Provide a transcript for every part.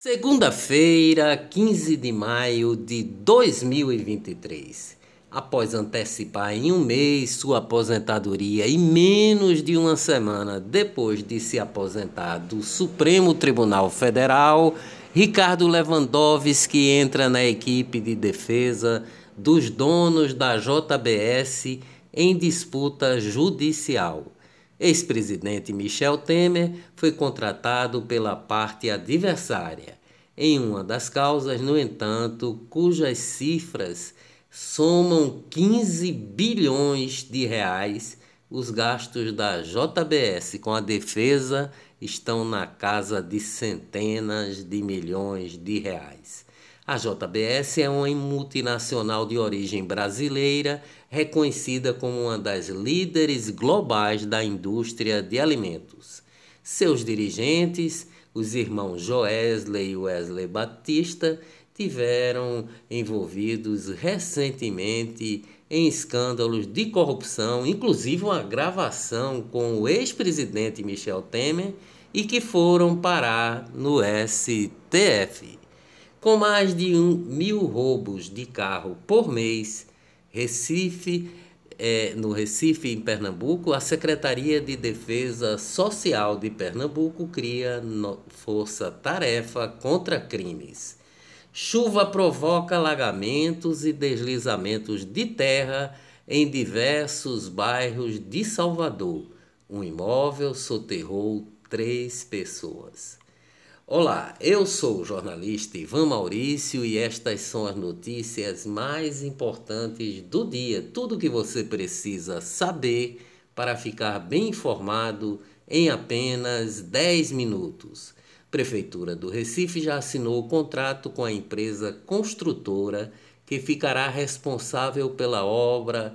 Segunda-feira, 15 de maio de 2023. Após antecipar em um mês sua aposentadoria e menos de uma semana depois de se aposentar do Supremo Tribunal Federal, Ricardo Lewandowski entra na equipe de defesa dos donos da JBS em disputa judicial. Ex-presidente Michel Temer foi contratado pela parte adversária em uma das causas, no entanto, cujas cifras somam 15 bilhões de reais. Os gastos da JBS com a defesa estão na casa de centenas de milhões de reais. A JBS é uma multinacional de origem brasileira, reconhecida como uma das líderes globais da indústria de alimentos. Seus dirigentes, os irmãos Joesley e Wesley Batista, tiveram envolvidos recentemente em escândalos de corrupção, inclusive uma gravação com o ex-presidente Michel Temer, e que foram parar no STF. Com mais de um mil roubos de carro por mês, Recife, é, no Recife, em Pernambuco, a Secretaria de Defesa Social de Pernambuco cria força-tarefa contra crimes. Chuva provoca alagamentos e deslizamentos de terra em diversos bairros de Salvador. Um imóvel soterrou três pessoas. Olá, eu sou o jornalista Ivan Maurício e estas são as notícias mais importantes do dia. Tudo o que você precisa saber para ficar bem informado em apenas 10 minutos. Prefeitura do Recife já assinou o contrato com a empresa construtora que ficará responsável pela obra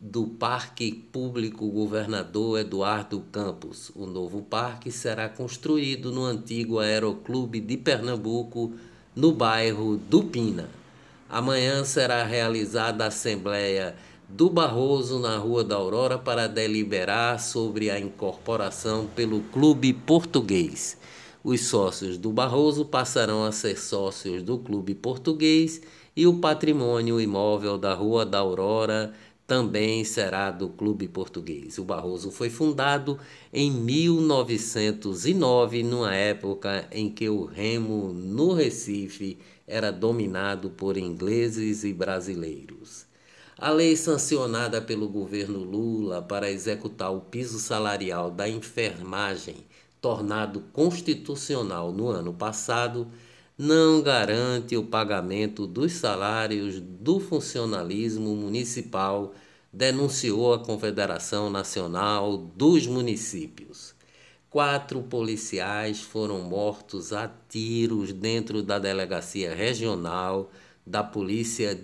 do Parque Público Governador Eduardo Campos. O novo parque será construído no antigo Aeroclube de Pernambuco, no bairro do Pina. Amanhã será realizada a Assembleia do Barroso na Rua da Aurora para deliberar sobre a incorporação pelo Clube Português. Os sócios do Barroso passarão a ser sócios do Clube Português e o patrimônio imóvel da Rua da Aurora também será do Clube Português. O Barroso foi fundado em 1909, numa época em que o remo no Recife era dominado por ingleses e brasileiros. A lei sancionada pelo governo Lula para executar o piso salarial da enfermagem, tornado constitucional no ano passado, não garante o pagamento dos salários do funcionalismo municipal, denunciou a Confederação Nacional dos Municípios. Quatro policiais foram mortos a tiros dentro da delegacia regional da Polícia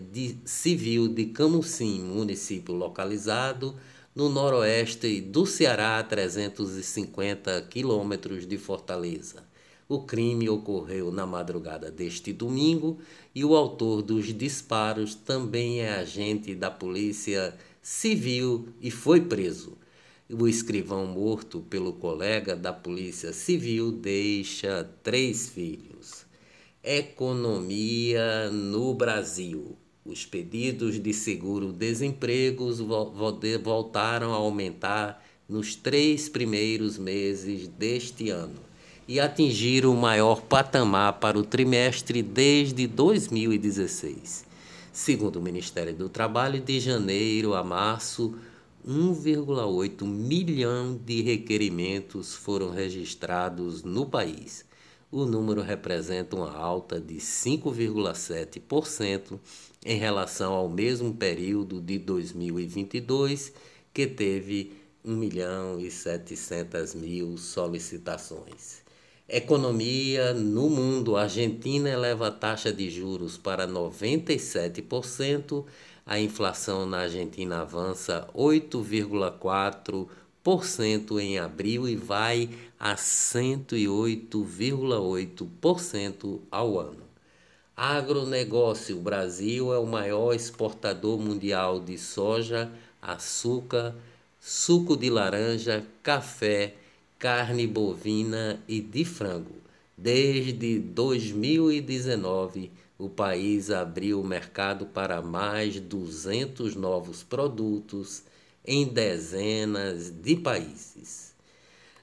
Civil de Camusim, município localizado no noroeste do Ceará, a 350 quilômetros de Fortaleza. O crime ocorreu na madrugada deste domingo e o autor dos disparos também é agente da Polícia Civil e foi preso. O escrivão morto pelo colega da Polícia Civil deixa três filhos. Economia no Brasil. Os pedidos de seguro-desemprego voltaram a aumentar nos três primeiros meses deste ano e atingiram o maior patamar para o trimestre desde 2016. Segundo o Ministério do Trabalho, de janeiro a março, 1,8 milhão de requerimentos foram registrados no país. O número representa uma alta de 5,7% em relação ao mesmo período de 2022, que teve 1 milhão e 700 mil solicitações. Economia no mundo. A Argentina eleva a taxa de juros para 97%. A inflação na Argentina avança 8,4% em abril e vai a 108,8% ao ano. Agronegócio: o Brasil é o maior exportador mundial de soja, açúcar, suco de laranja, café carne bovina e de frango. Desde 2019, o país abriu o mercado para mais 200 novos produtos em dezenas de países.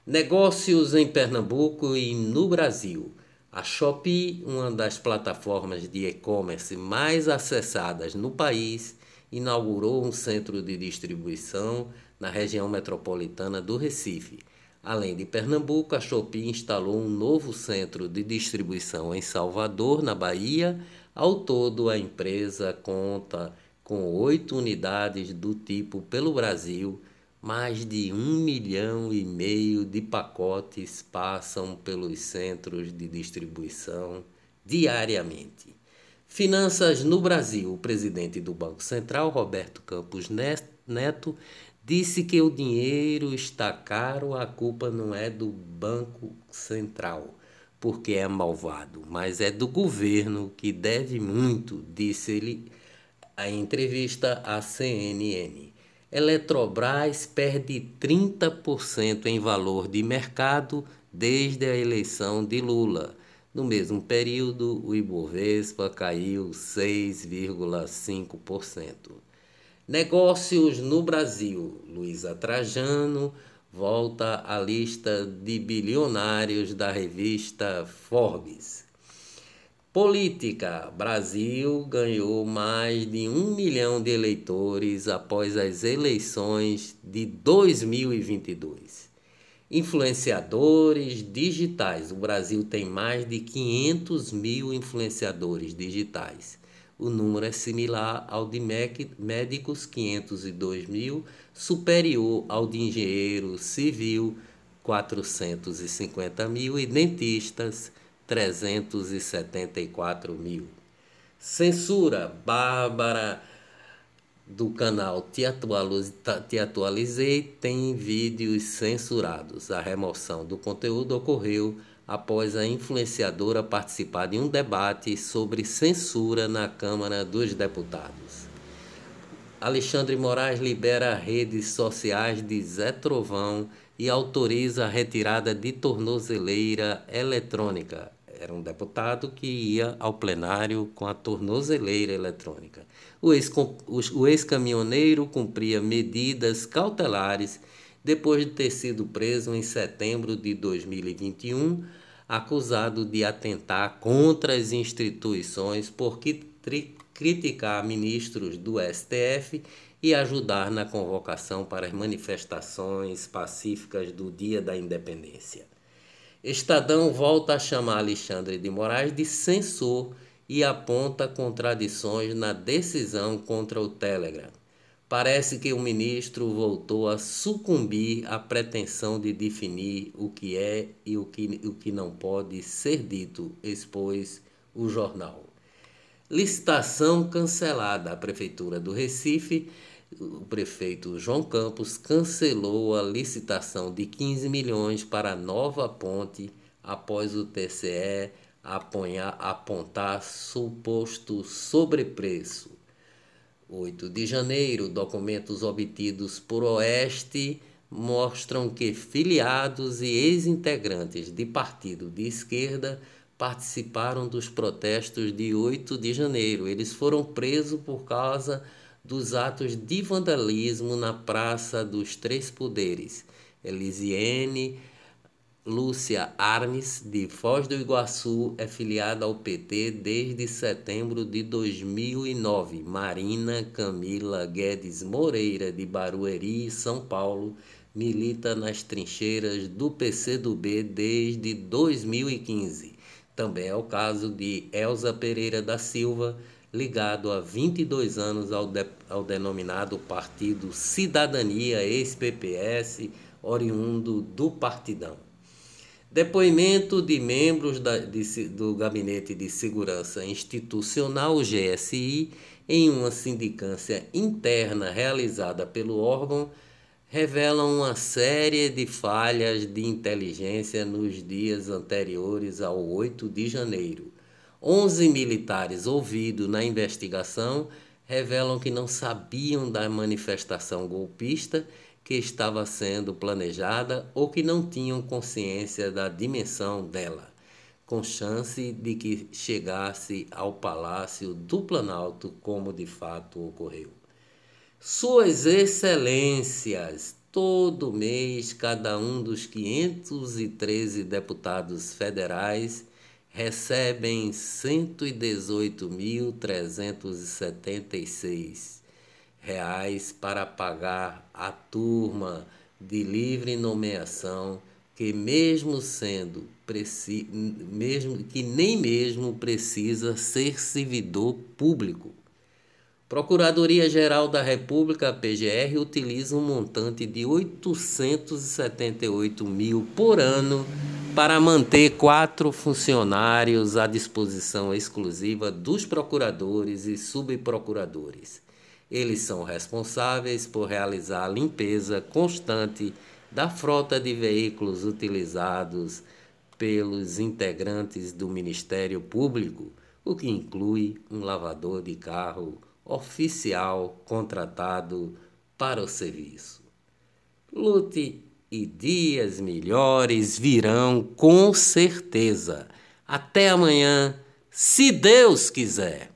Negócios em Pernambuco e no Brasil. A Shopee, uma das plataformas de e-commerce mais acessadas no país, inaugurou um centro de distribuição na região metropolitana do Recife. Além de Pernambuco, a Shopee instalou um novo centro de distribuição em Salvador, na Bahia. Ao todo, a empresa conta com oito unidades do tipo pelo Brasil. Mais de um milhão e meio de pacotes passam pelos centros de distribuição diariamente. Finanças no Brasil. O presidente do Banco Central, Roberto Campos Neto, disse que o dinheiro está caro, a culpa não é do Banco Central, porque é malvado, mas é do governo que deve muito, disse ele em entrevista à CNN. Eletrobras perde 30% em valor de mercado desde a eleição de Lula. No mesmo período, o Ibovespa caiu 6,5%. Negócios no Brasil. Luísa Trajano volta à lista de bilionários da revista Forbes. Política: Brasil ganhou mais de um milhão de eleitores após as eleições de 2022. Influenciadores digitais: o Brasil tem mais de 500 mil influenciadores digitais o número é similar ao de médicos, 502 mil, superior ao de engenheiro civil, 450 mil, e dentistas, 374 mil. Censura, Bárbara, do canal Te, Te Atualizei, tem vídeos censurados. A remoção do conteúdo ocorreu após a influenciadora participar de um debate sobre censura na Câmara dos Deputados. Alexandre Moraes libera redes sociais de Zé Trovão e autoriza a retirada de tornozeleira eletrônica. Era um deputado que ia ao plenário com a tornozeleira eletrônica. O ex-caminhoneiro cumpria medidas cautelares depois de ter sido preso em setembro de 2021, acusado de atentar contra as instituições por criticar ministros do STF e ajudar na convocação para as manifestações pacíficas do Dia da Independência. Estadão volta a chamar Alexandre de Moraes de censor e aponta contradições na decisão contra o Telegram. Parece que o ministro voltou a sucumbir à pretensão de definir o que é e o que, o que não pode ser dito, expôs o jornal. Licitação cancelada. A Prefeitura do Recife, o prefeito João Campos, cancelou a licitação de 15 milhões para a nova ponte após o TCE aponhar, apontar suposto sobrepreço. 8 de janeiro, documentos obtidos por Oeste mostram que filiados e ex-integrantes de partido de esquerda participaram dos protestos de 8 de janeiro. Eles foram presos por causa dos atos de vandalismo na Praça dos Três Poderes. Elisiene Lúcia Arnes, de Foz do Iguaçu, é filiada ao PT desde setembro de 2009. Marina Camila Guedes Moreira, de Barueri, São Paulo, milita nas trincheiras do PCdoB desde 2015. Também é o caso de Elza Pereira da Silva, ligado há 22 anos ao, de, ao denominado Partido Cidadania, ex-PPS, oriundo do Partidão. Depoimento de membros da, de, do Gabinete de Segurança Institucional, GSI, em uma sindicância interna realizada pelo órgão, revelam uma série de falhas de inteligência nos dias anteriores ao 8 de janeiro. Onze militares ouvidos na investigação revelam que não sabiam da manifestação golpista que estava sendo planejada ou que não tinham consciência da dimensão dela, com chance de que chegasse ao Palácio do Planalto, como de fato ocorreu. Suas Excelências, todo mês, cada um dos 513 deputados federais recebem 118.376 reais para pagar a turma de livre nomeação que mesmo sendo mesmo que nem mesmo precisa ser servidor público. Procuradoria Geral da República (PGR) utiliza um montante de 878 mil por ano para manter quatro funcionários à disposição exclusiva dos procuradores e subprocuradores eles são responsáveis por realizar a limpeza constante da frota de veículos utilizados pelos integrantes do Ministério Público, o que inclui um lavador de carro oficial contratado para o serviço. Lute e dias melhores virão com certeza. Até amanhã, se Deus quiser.